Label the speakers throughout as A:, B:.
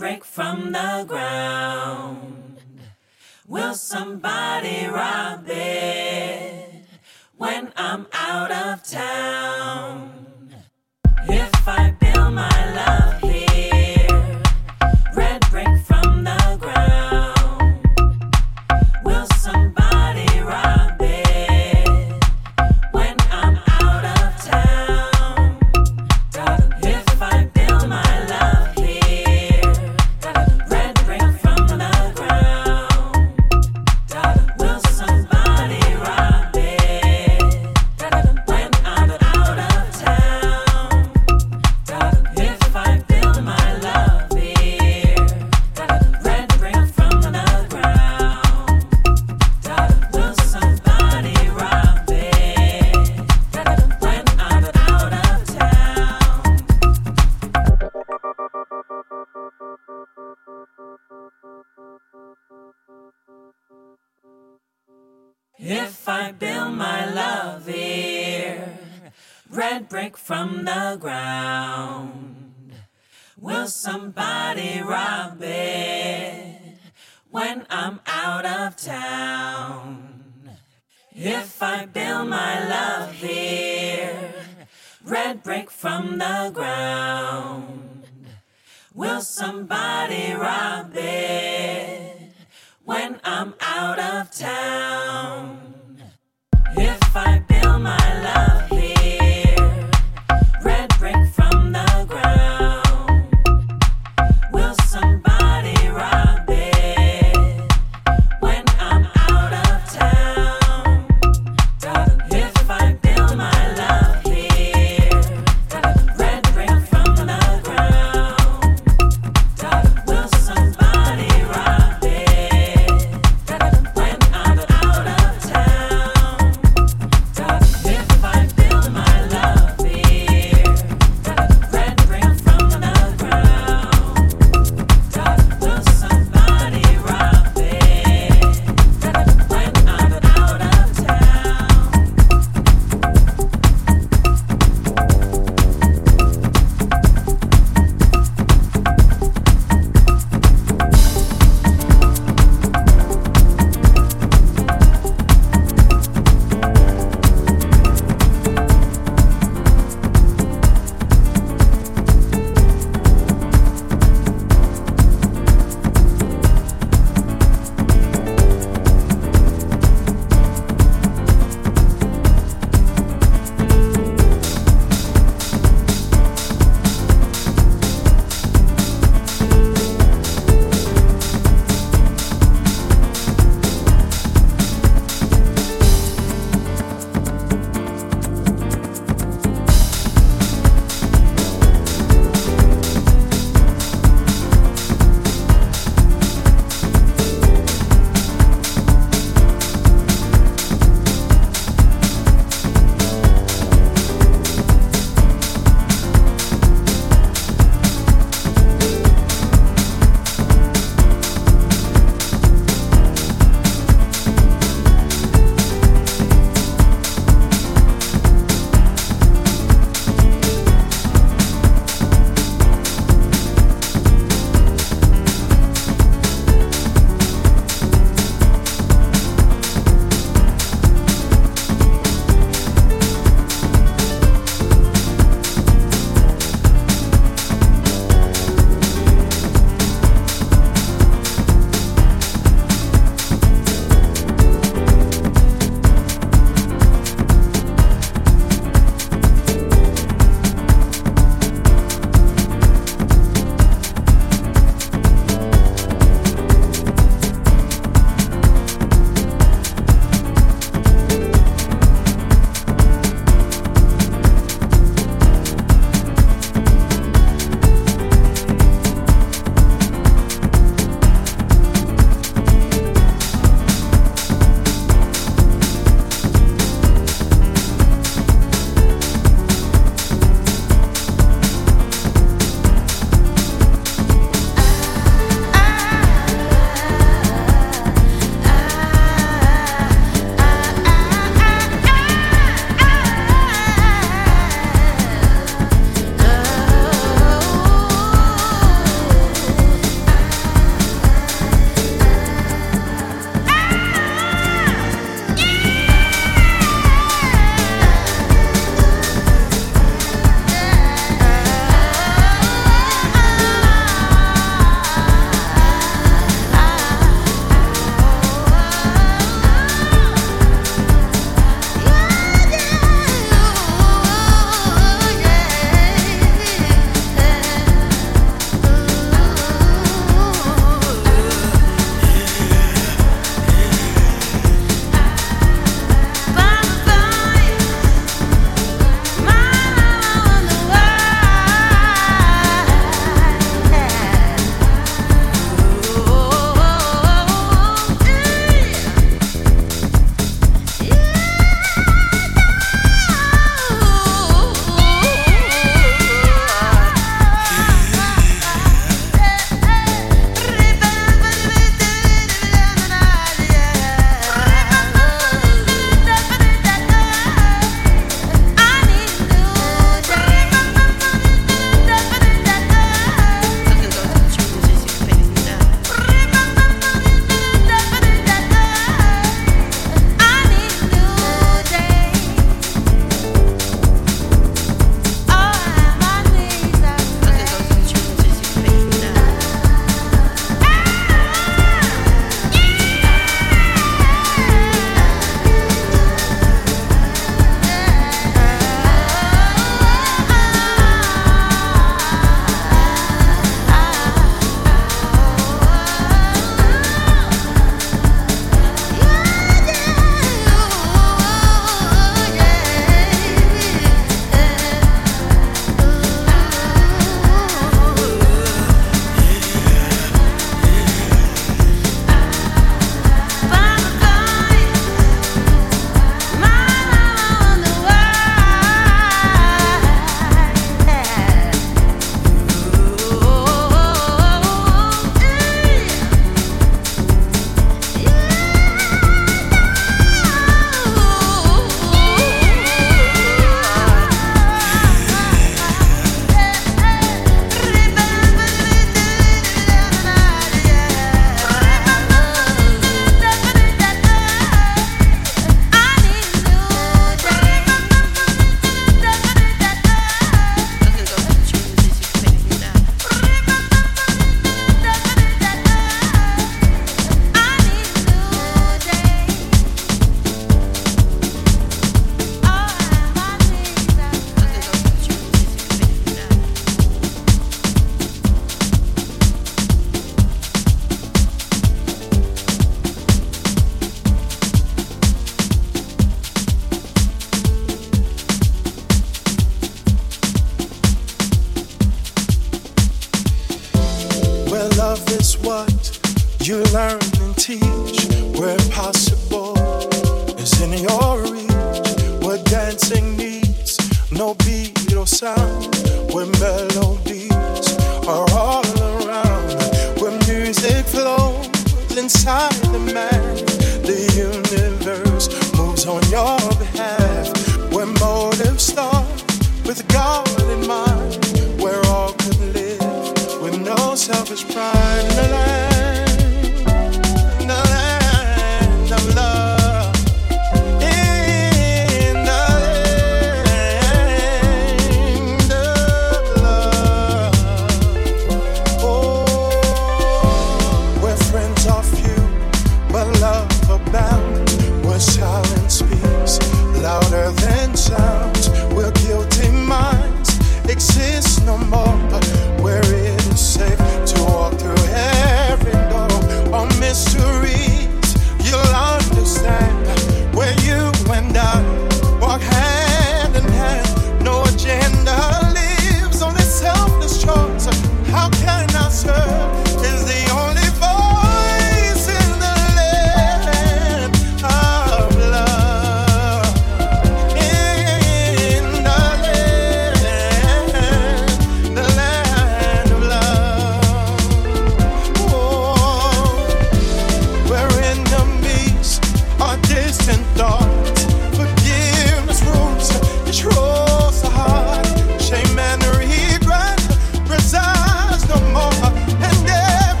A: Break from the ground. Will somebody rob it when I'm out of town? brick from the ground. Will somebody rob it when I'm out of town? If I build my love here, red brick from the ground. Will somebody rob it when I'm out of town? If I build my love.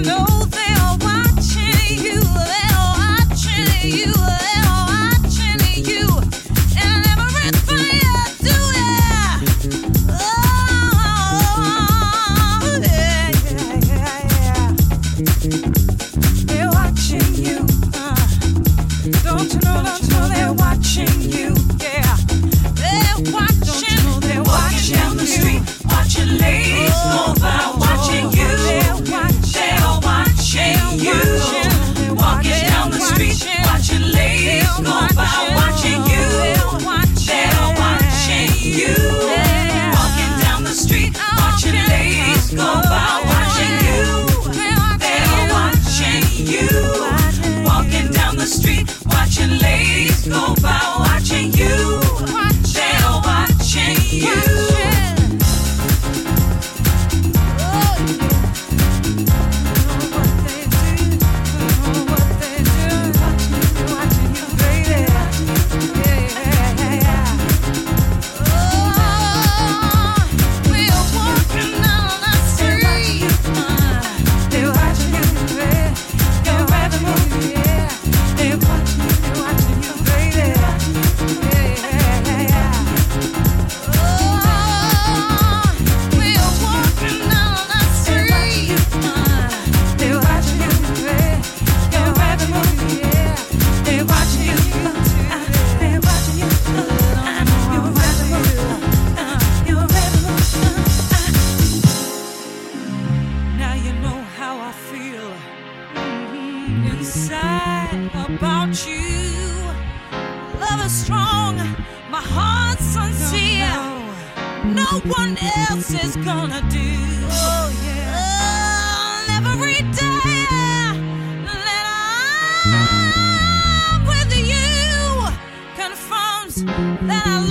B: know. strong, my heart's sincere. Oh, no one else is gonna do. Oh, yeah. And every day that I'm with you confirms that I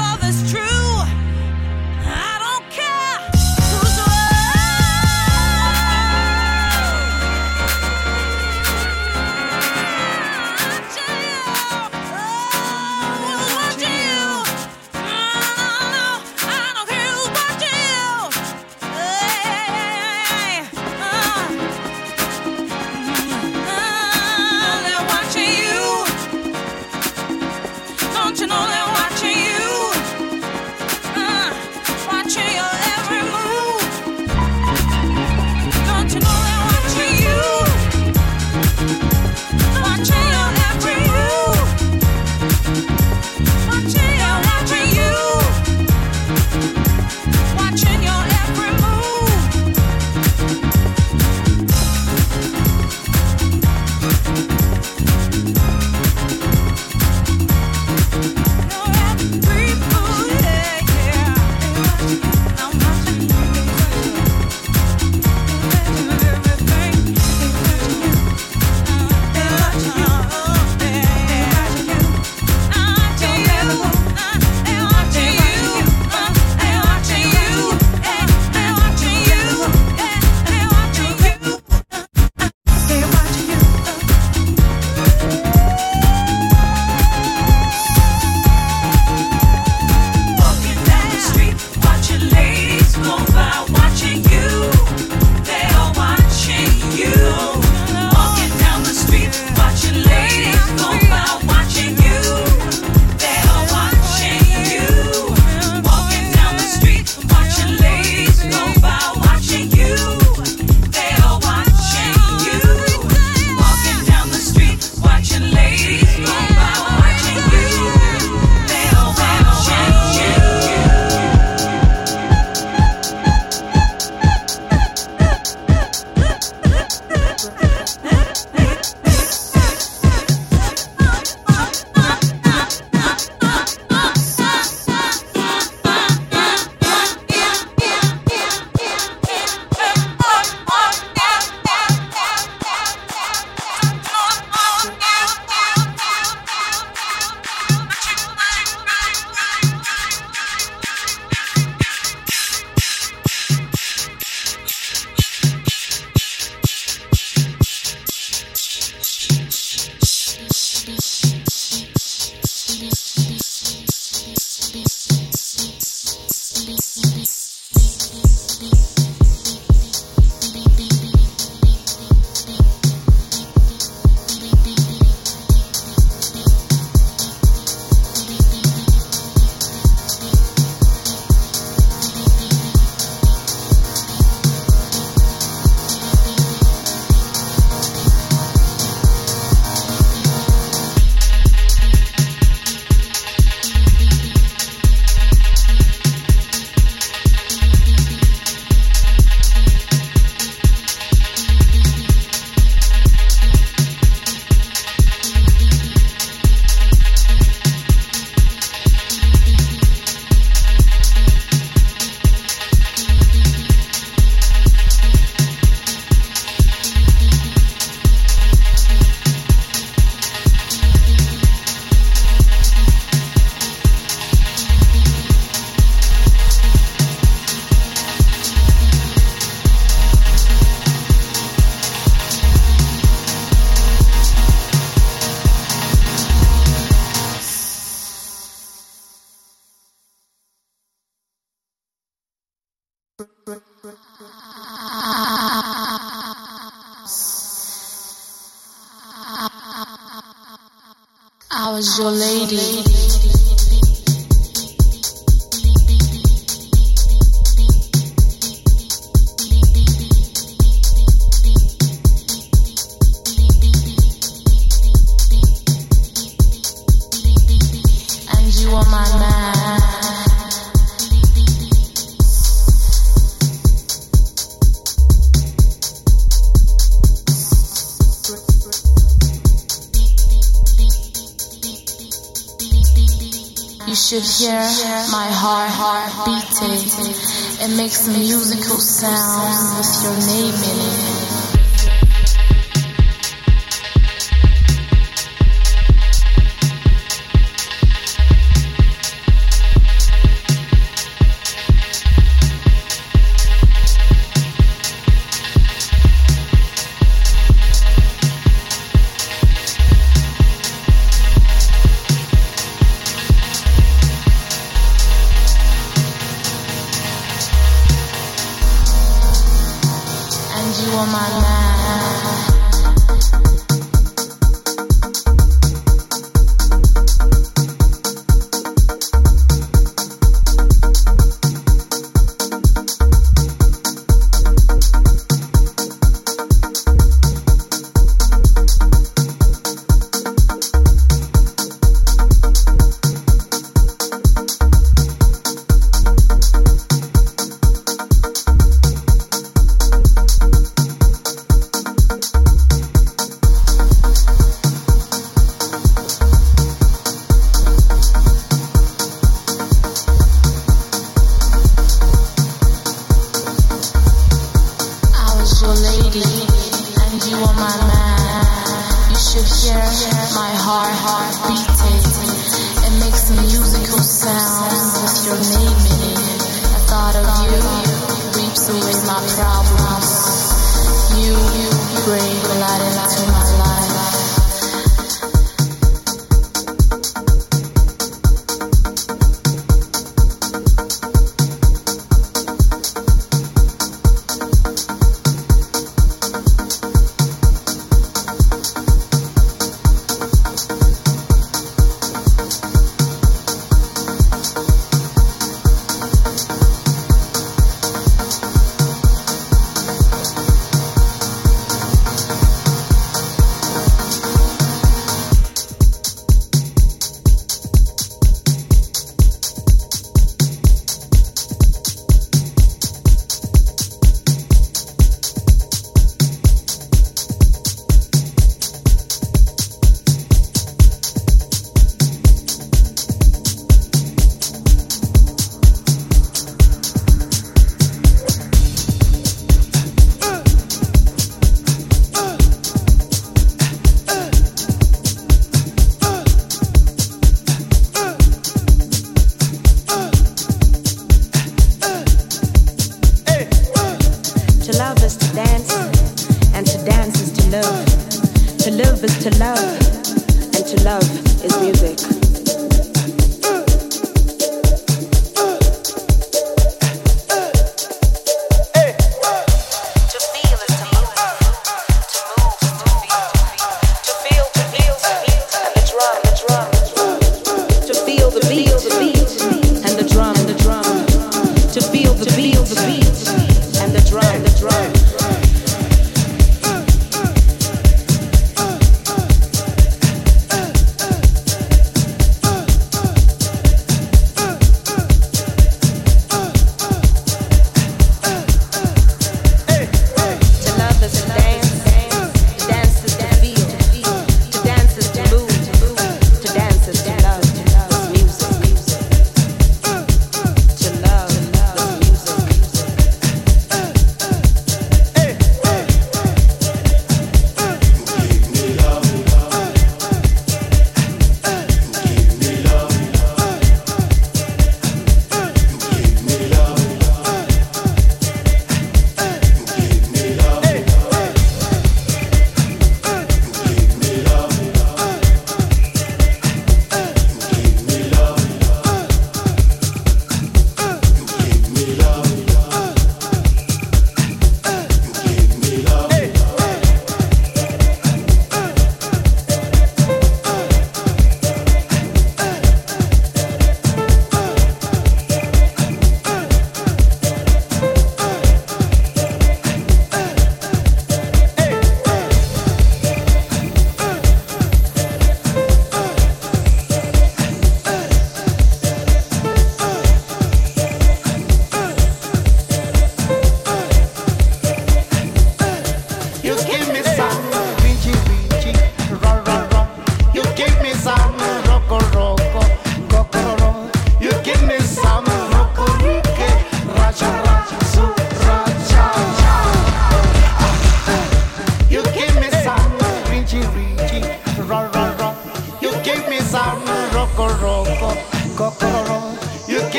C: woman.